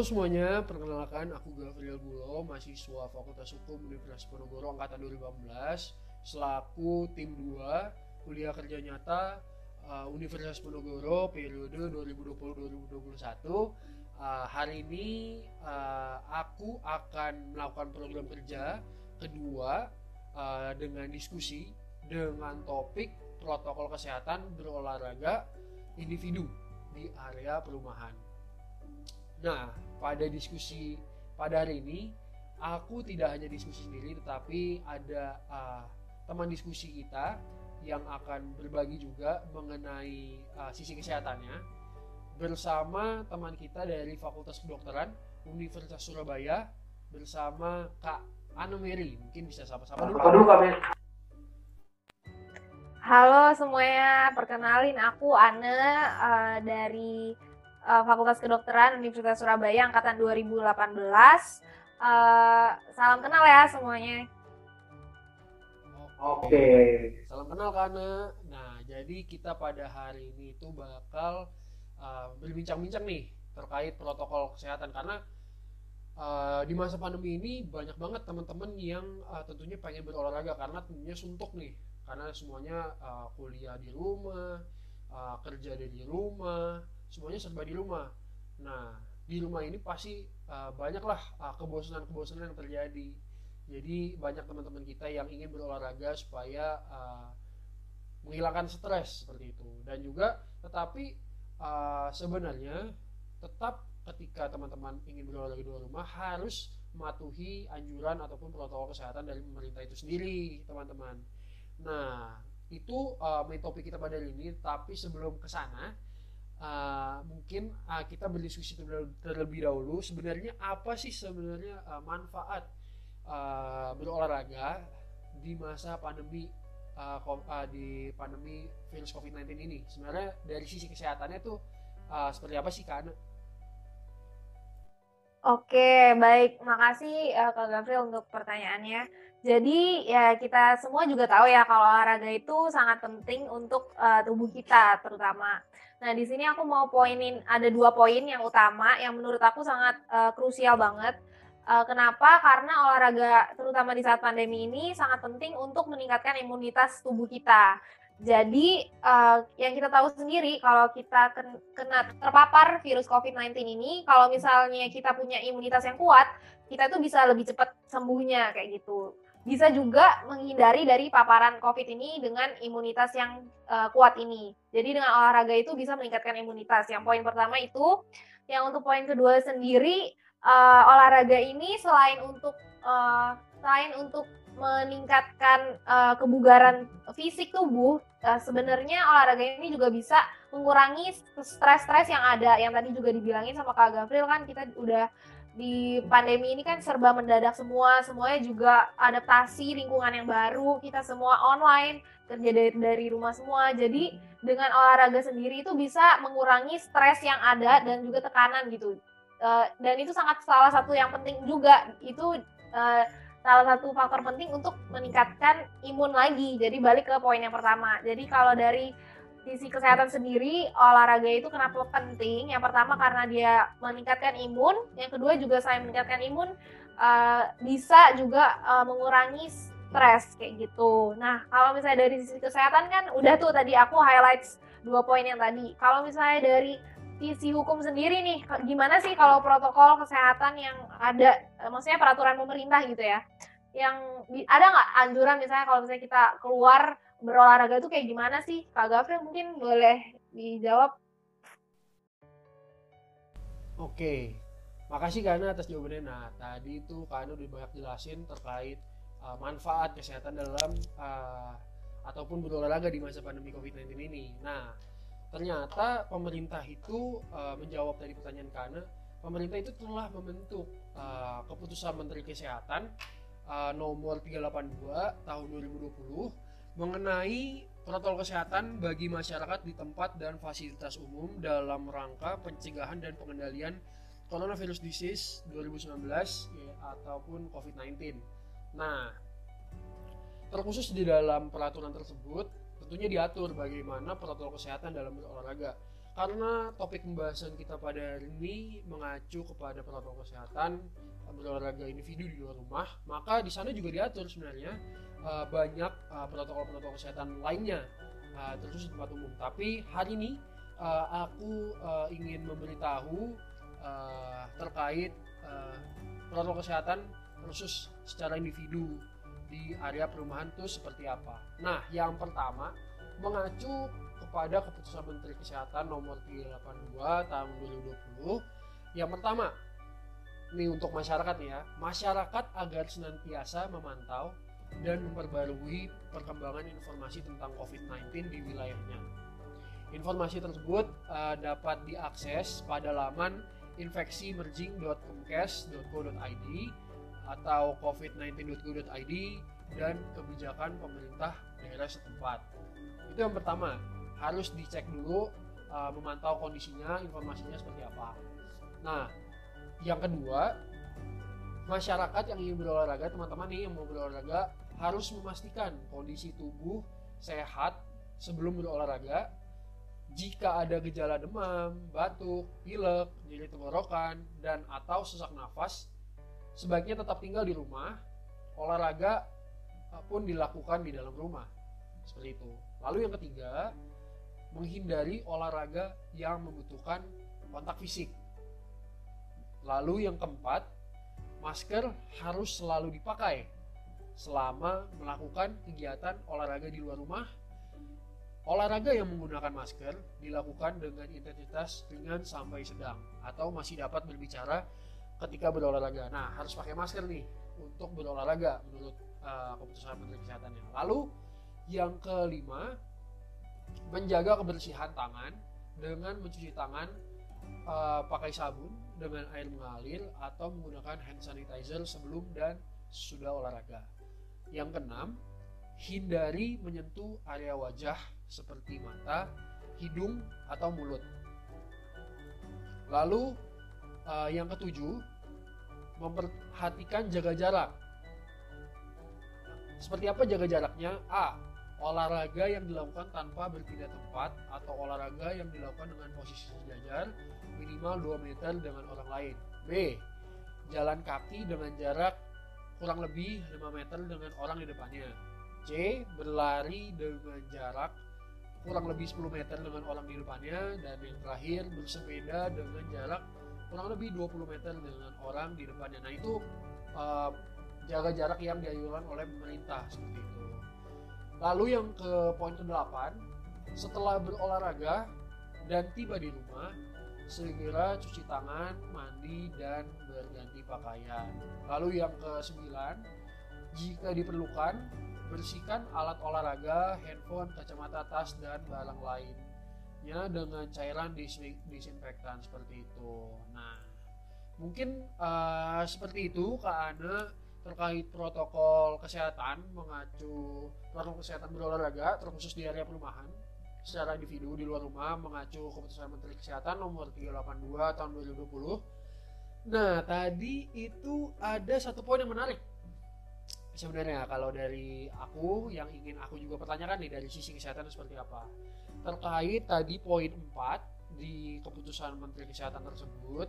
Halo semuanya, perkenalkan aku Gabriel Bulo, mahasiswa Fakultas Hukum Universitas Ponorogo angkatan 2018, selaku tim 2 kuliah kerja nyata uh, Universitas Ponorogo periode 2020-2021. Uh, hari ini uh, aku akan melakukan program kerja kedua uh, dengan diskusi dengan topik protokol kesehatan berolahraga individu di area perumahan. Nah, pada diskusi pada hari ini, aku tidak hanya diskusi sendiri, tetapi ada uh, teman diskusi kita yang akan berbagi juga mengenai uh, sisi kesehatannya bersama teman kita dari Fakultas Kedokteran Universitas Surabaya bersama Kak Anu Mary. Mungkin bisa sama-sama dulu. Dulu Kak. Halo semuanya, perkenalin aku Ane uh, dari uh, Fakultas Kedokteran Universitas Surabaya angkatan 2018. Uh, salam kenal ya semuanya. Oke, salam kenal Kana. Nah, jadi kita pada hari ini itu bakal uh, berbincang-bincang nih terkait protokol kesehatan karena uh, di masa pandemi ini banyak banget teman-teman yang uh, tentunya pengen berolahraga karena tentunya suntuk nih karena semuanya uh, kuliah di rumah, uh, kerja dari rumah, semuanya serba di rumah. Nah di rumah ini pasti uh, banyaklah uh, kebosanan-kebosanan yang terjadi. Jadi banyak teman-teman kita yang ingin berolahraga supaya uh, menghilangkan stres seperti itu. Dan juga tetapi uh, sebenarnya tetap ketika teman-teman ingin berolahraga di rumah harus mematuhi anjuran ataupun protokol kesehatan dari pemerintah itu sendiri teman-teman. Nah itu uh, main topik kita pada hari ini. Tapi sebelum ke sana uh, mungkin uh, kita berdiskusi terlebih dahulu sebenarnya apa sih sebenarnya uh, manfaat uh, berolahraga di masa pandemi uh, uh, di pandemi virus COVID-19 ini sebenarnya dari sisi kesehatannya tuh uh, seperti apa sih Kak Oke, baik. Makasih uh, Kak Gavril untuk pertanyaannya. Jadi ya kita semua juga tahu ya kalau olahraga itu sangat penting untuk uh, tubuh kita terutama. Nah di sini aku mau poinin ada dua poin yang utama yang menurut aku sangat uh, krusial banget. Uh, kenapa? Karena olahraga terutama di saat pandemi ini sangat penting untuk meningkatkan imunitas tubuh kita. Jadi uh, yang kita tahu sendiri kalau kita kena terpapar virus COVID-19 ini, kalau misalnya kita punya imunitas yang kuat, kita tuh bisa lebih cepat sembuhnya kayak gitu bisa juga menghindari dari paparan COVID ini dengan imunitas yang uh, kuat ini. Jadi dengan olahraga itu bisa meningkatkan imunitas. Yang poin pertama itu, yang untuk poin kedua sendiri uh, olahraga ini selain untuk uh, selain untuk meningkatkan uh, kebugaran fisik tubuh, uh, sebenarnya olahraga ini juga bisa mengurangi stres-stres yang ada. Yang tadi juga dibilangin sama Kak Gavril kan kita udah di pandemi ini kan serba mendadak semua, semuanya juga adaptasi lingkungan yang baru, kita semua online, kerja dari, dari rumah semua. Jadi dengan olahraga sendiri itu bisa mengurangi stres yang ada dan juga tekanan gitu. Uh, dan itu sangat salah satu yang penting juga itu uh, salah satu faktor penting untuk meningkatkan imun lagi. Jadi balik ke poin yang pertama. Jadi kalau dari sisi kesehatan sendiri olahraga itu kenapa penting? Yang pertama karena dia meningkatkan imun yang kedua juga saya meningkatkan imun uh, bisa juga uh, mengurangi stres kayak gitu. Nah kalau misalnya dari sisi kesehatan kan udah tuh tadi aku highlights dua poin yang tadi. Kalau misalnya dari sisi hukum sendiri nih gimana sih kalau protokol kesehatan yang ada eh, maksudnya peraturan pemerintah gitu ya? Yang ada nggak anjuran misalnya kalau misalnya kita keluar berolahraga itu kayak gimana sih? Kak Gafri mungkin boleh dijawab. Oke, makasih karena atas jawabannya. Nah, tadi itu Kak udah banyak jelasin terkait uh, manfaat kesehatan dalam uh, ataupun berolahraga di masa pandemi COVID-19 ini. Nah, ternyata pemerintah itu uh, menjawab dari pertanyaan Kana, pemerintah itu telah membentuk uh, keputusan Menteri Kesehatan uh, nomor 382 tahun 2020 mengenai protokol kesehatan bagi masyarakat di tempat dan fasilitas umum dalam rangka pencegahan dan pengendalian coronavirus disease 2019 ya, ataupun COVID-19. Nah, terkhusus di dalam peraturan tersebut tentunya diatur bagaimana protokol kesehatan dalam berolahraga. Karena topik pembahasan kita pada hari ini mengacu kepada protokol kesehatan berolahraga individu di luar rumah, maka di sana juga diatur sebenarnya uh, banyak uh, protokol-protokol kesehatan lainnya uh, terus di tempat umum. Tapi hari ini aku ingin memberitahu terkait protokol kesehatan khusus secara individu di area perumahan itu seperti apa. Nah, yang pertama mengacu kepada keputusan Menteri Kesehatan nomor 382 tahun 2020. Yang pertama, ini untuk masyarakat ya, masyarakat agar senantiasa memantau dan memperbarui perkembangan informasi tentang COVID-19 di wilayahnya. Informasi tersebut uh, dapat diakses pada laman infeksimerging.kemkes.go.id atau covid19.go.id dan kebijakan pemerintah daerah setempat. Itu yang pertama, harus dicek dulu uh, memantau kondisinya, informasinya seperti apa. Nah, yang kedua, masyarakat yang ingin berolahraga, teman-teman nih yang mau berolahraga harus memastikan kondisi tubuh sehat sebelum berolahraga. Jika ada gejala demam, batuk, pilek, nyeri tenggorokan, dan atau sesak nafas, sebaiknya tetap tinggal di rumah. Olahraga pun dilakukan di dalam rumah. Seperti itu. Lalu yang ketiga, menghindari olahraga yang membutuhkan kontak fisik. Lalu yang keempat, masker harus selalu dipakai selama melakukan kegiatan olahraga di luar rumah. Olahraga yang menggunakan masker dilakukan dengan intensitas ringan sampai sedang atau masih dapat berbicara ketika berolahraga. Nah, harus pakai masker nih untuk berolahraga menurut uh, keputusan Menteri Kesehatannya. Lalu yang kelima, menjaga kebersihan tangan dengan mencuci tangan uh, pakai sabun dengan air mengalir atau menggunakan hand sanitizer sebelum dan sudah olahraga. Yang keenam, hindari menyentuh area wajah seperti mata, hidung, atau mulut. Lalu uh, yang ketujuh, memperhatikan jaga jarak. Seperti apa jaga jaraknya? A olahraga yang dilakukan tanpa berpindah tempat atau olahraga yang dilakukan dengan posisi sejajar minimal 2 meter dengan orang lain. B. Jalan kaki dengan jarak kurang lebih 5 meter dengan orang di depannya. C. Berlari dengan jarak kurang lebih 10 meter dengan orang di depannya dan yang terakhir bersepeda dengan jarak kurang lebih 20 meter dengan orang di depannya. Nah, itu uh, jaga jarak yang dianjurkan oleh pemerintah seperti itu. Lalu yang ke poin ke-8, setelah berolahraga dan tiba di rumah, segera cuci tangan, mandi, dan berganti pakaian. Lalu yang ke-9, jika diperlukan, bersihkan alat olahraga, handphone, kacamata tas, dan barang lainnya dengan cairan disinfektan seperti itu. Nah, mungkin uh, seperti itu Kak Ana terkait protokol kesehatan mengacu protokol kesehatan berolahraga terkhusus di area perumahan secara individu di luar rumah mengacu keputusan Menteri Kesehatan nomor 382 tahun 2020. Nah, tadi itu ada satu poin yang menarik. Sebenarnya kalau dari aku yang ingin aku juga pertanyakan nih dari sisi kesehatan seperti apa. Terkait tadi poin 4 di keputusan Menteri Kesehatan tersebut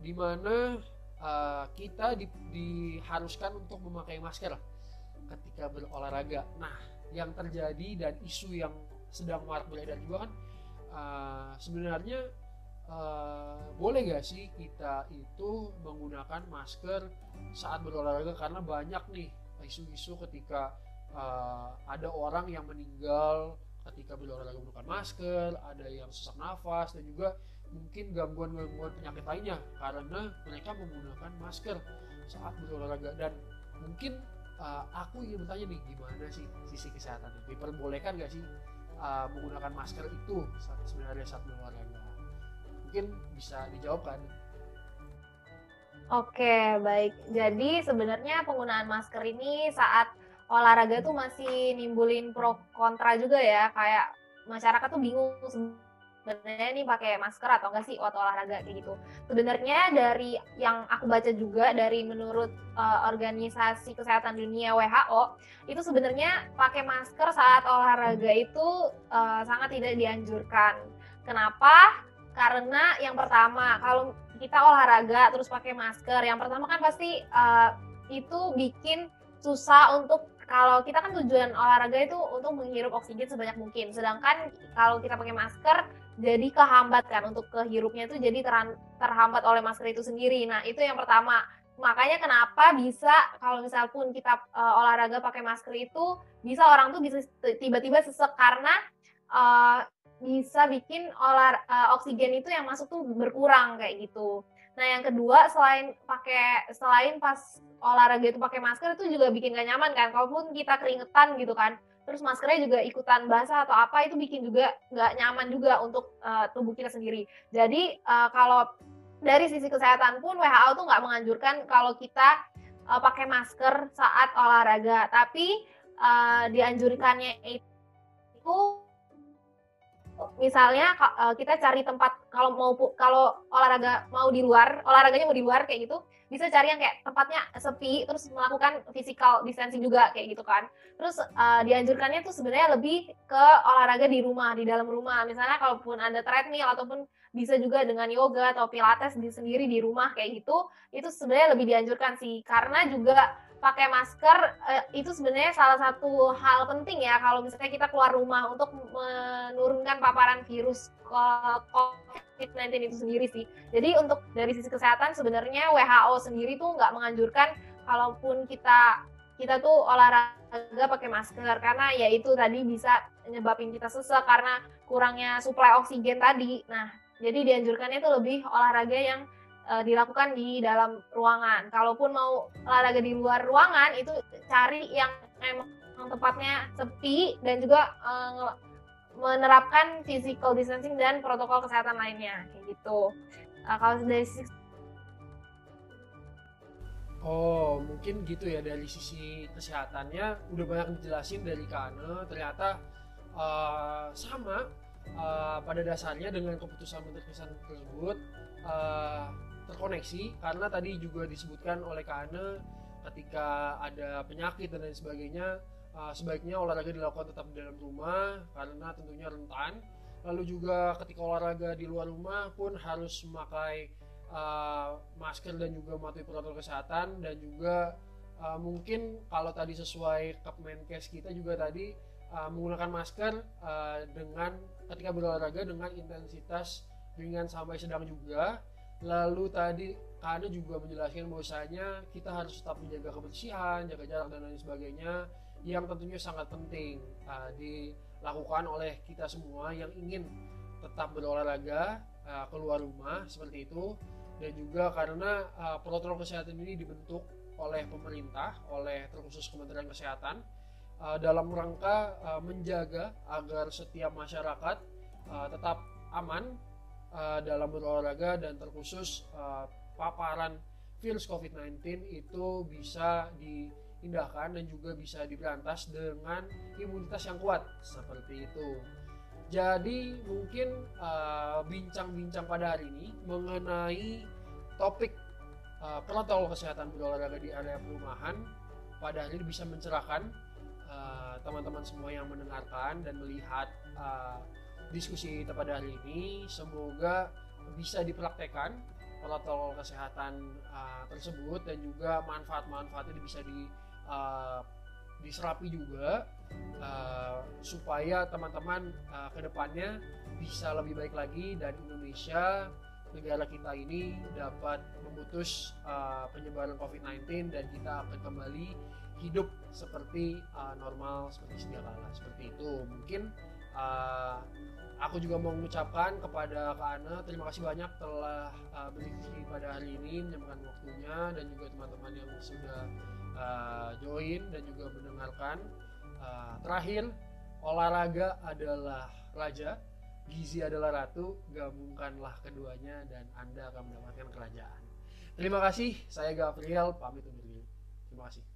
di mana uh, kita di, diharuskan untuk memakai masker ketika berolahraga. Nah, yang terjadi dan isu yang sedang marak beredar juga kan uh, sebenarnya uh, boleh gak sih kita itu menggunakan masker saat berolahraga karena banyak nih isu-isu ketika uh, ada orang yang meninggal ketika berolahraga menggunakan masker, ada yang sesak nafas dan juga mungkin gangguan-gangguan penyakit lainnya karena mereka menggunakan masker saat berolahraga dan mungkin uh, aku ingin bertanya nih gimana sih sisi kesehatan diperbolehkan gak sih uh, menggunakan masker itu saat, sebenarnya saat berolahraga mungkin bisa dijawabkan Oke, baik. Jadi sebenarnya penggunaan masker ini saat olahraga tuh masih nimbulin pro kontra juga ya. Kayak masyarakat tuh bingung sebenarnya nih pakai masker atau enggak sih waktu olahraga kayak gitu. Sebenarnya dari yang aku baca juga dari menurut uh, organisasi kesehatan dunia WHO itu sebenarnya pakai masker saat olahraga itu uh, sangat tidak dianjurkan Kenapa? Karena yang pertama, kalau kita olahraga terus pakai masker, yang pertama kan pasti uh, itu bikin susah untuk kalau kita kan tujuan olahraga itu untuk menghirup oksigen sebanyak mungkin. Sedangkan kalau kita pakai masker jadi kehambat kan untuk kehirupnya itu jadi terhambat oleh masker itu sendiri. Nah, itu yang pertama. Makanya kenapa bisa kalau misal kita uh, olahraga pakai masker itu bisa orang tuh bisa tiba-tiba sesek karena uh, bisa bikin olah uh, oksigen itu yang masuk tuh berkurang kayak gitu. Nah, yang kedua selain pakai selain pas olahraga itu pakai masker itu juga bikin gak nyaman kan. Kalaupun kita keringetan gitu kan, terus maskernya juga ikutan basah atau apa itu bikin juga nggak nyaman juga untuk uh, tubuh kita sendiri. Jadi uh, kalau dari sisi kesehatan pun WHO tuh nggak menganjurkan kalau kita uh, pakai masker saat olahraga, tapi uh, dianjurkannya itu misalnya uh, kita cari tempat kalau mau kalau olahraga mau di luar olahraganya mau di luar kayak gitu bisa cari yang kayak tempatnya sepi terus melakukan physical distancing juga kayak gitu kan. Terus uh, dianjurkannya tuh sebenarnya lebih ke olahraga di rumah di dalam rumah. Misalnya kalaupun ada treadmill ataupun bisa juga dengan yoga atau pilates di sendiri di rumah kayak gitu itu sebenarnya lebih dianjurkan sih. Karena juga pakai masker uh, itu sebenarnya salah satu hal penting ya kalau misalnya kita keluar rumah untuk menurunkan paparan virus COVID-19 itu sendiri sih. Jadi untuk dari sisi kesehatan sebenarnya WHO sendiri tuh nggak menganjurkan kalaupun kita kita tuh olahraga pakai masker karena ya itu tadi bisa nyebabin kita sesak karena kurangnya suplai oksigen tadi. Nah, jadi dianjurkannya itu lebih olahraga yang uh, dilakukan di dalam ruangan. Kalaupun mau olahraga di luar ruangan itu cari yang emang tempatnya sepi dan juga uh, menerapkan physical distancing dan protokol kesehatan lainnya kayak gitu. Uh, kalau dari sisi Oh, mungkin gitu ya dari sisi kesehatannya udah banyak dijelasin dari Kane ternyata uh, sama uh, pada dasarnya dengan keputusan menteri tersebut uh, terkoneksi karena tadi juga disebutkan oleh Kane ketika ada penyakit dan lain sebagainya uh, sebaiknya olahraga dilakukan tetap di dalam rumah karena tentunya rentan. Lalu juga ketika olahraga di luar rumah pun harus memakai uh, masker dan juga mematuhi protokol kesehatan dan juga uh, mungkin kalau tadi sesuai Kemenkes kita juga tadi uh, menggunakan masker uh, dengan ketika berolahraga dengan intensitas ringan sampai sedang juga lalu tadi Kano juga menjelaskan bahwasanya kita harus tetap menjaga kebersihan, jaga jarak dan lain sebagainya yang tentunya sangat penting uh, dilakukan oleh kita semua yang ingin tetap berolahraga uh, keluar rumah seperti itu. Dan juga karena uh, protokol kesehatan ini dibentuk oleh pemerintah, oleh terkhusus Kementerian Kesehatan uh, dalam rangka menjaga agar setiap masyarakat tetap aman uh, dalam berolahraga dan terkhusus uh, paparan virus COVID-19 itu bisa diindahkan dan juga bisa diberantas dengan imunitas yang kuat seperti itu. Jadi mungkin eh, bincang-bincang uh, pada hari ini mengenai topik uh, protokol kesehatan berolahraga di area perumahan pada hari ini bisa mencerahkan teman-teman uh, semua yang mendengarkan dan melihat uh, diskusi kita pada hari ini. Semoga bisa dipraktekkan protokol kesehatan uh, tersebut dan juga manfaat-manfaatnya bisa di uh, diserapi juga uh, supaya teman-teman uh, ke depannya bisa lebih baik lagi dan Indonesia negara kita ini dapat memutus uh, penyebaran COVID-19 dan kita akan kembali hidup seperti uh, normal seperti sedia kala. Seperti itu. Mungkin uh, aku juga mau mengucapkan kepada Kak Ana terima kasih banyak telah uh, berdiskusi pada hari ini menyempatkan waktunya dan juga teman-teman yang sudah uh, join dan juga mendengarkan. Uh, terakhir olahraga adalah raja gizi adalah ratu gabungkanlah keduanya dan anda akan mendapatkan kerajaan. Terima kasih saya Gabriel pamit undur diri. Terima kasih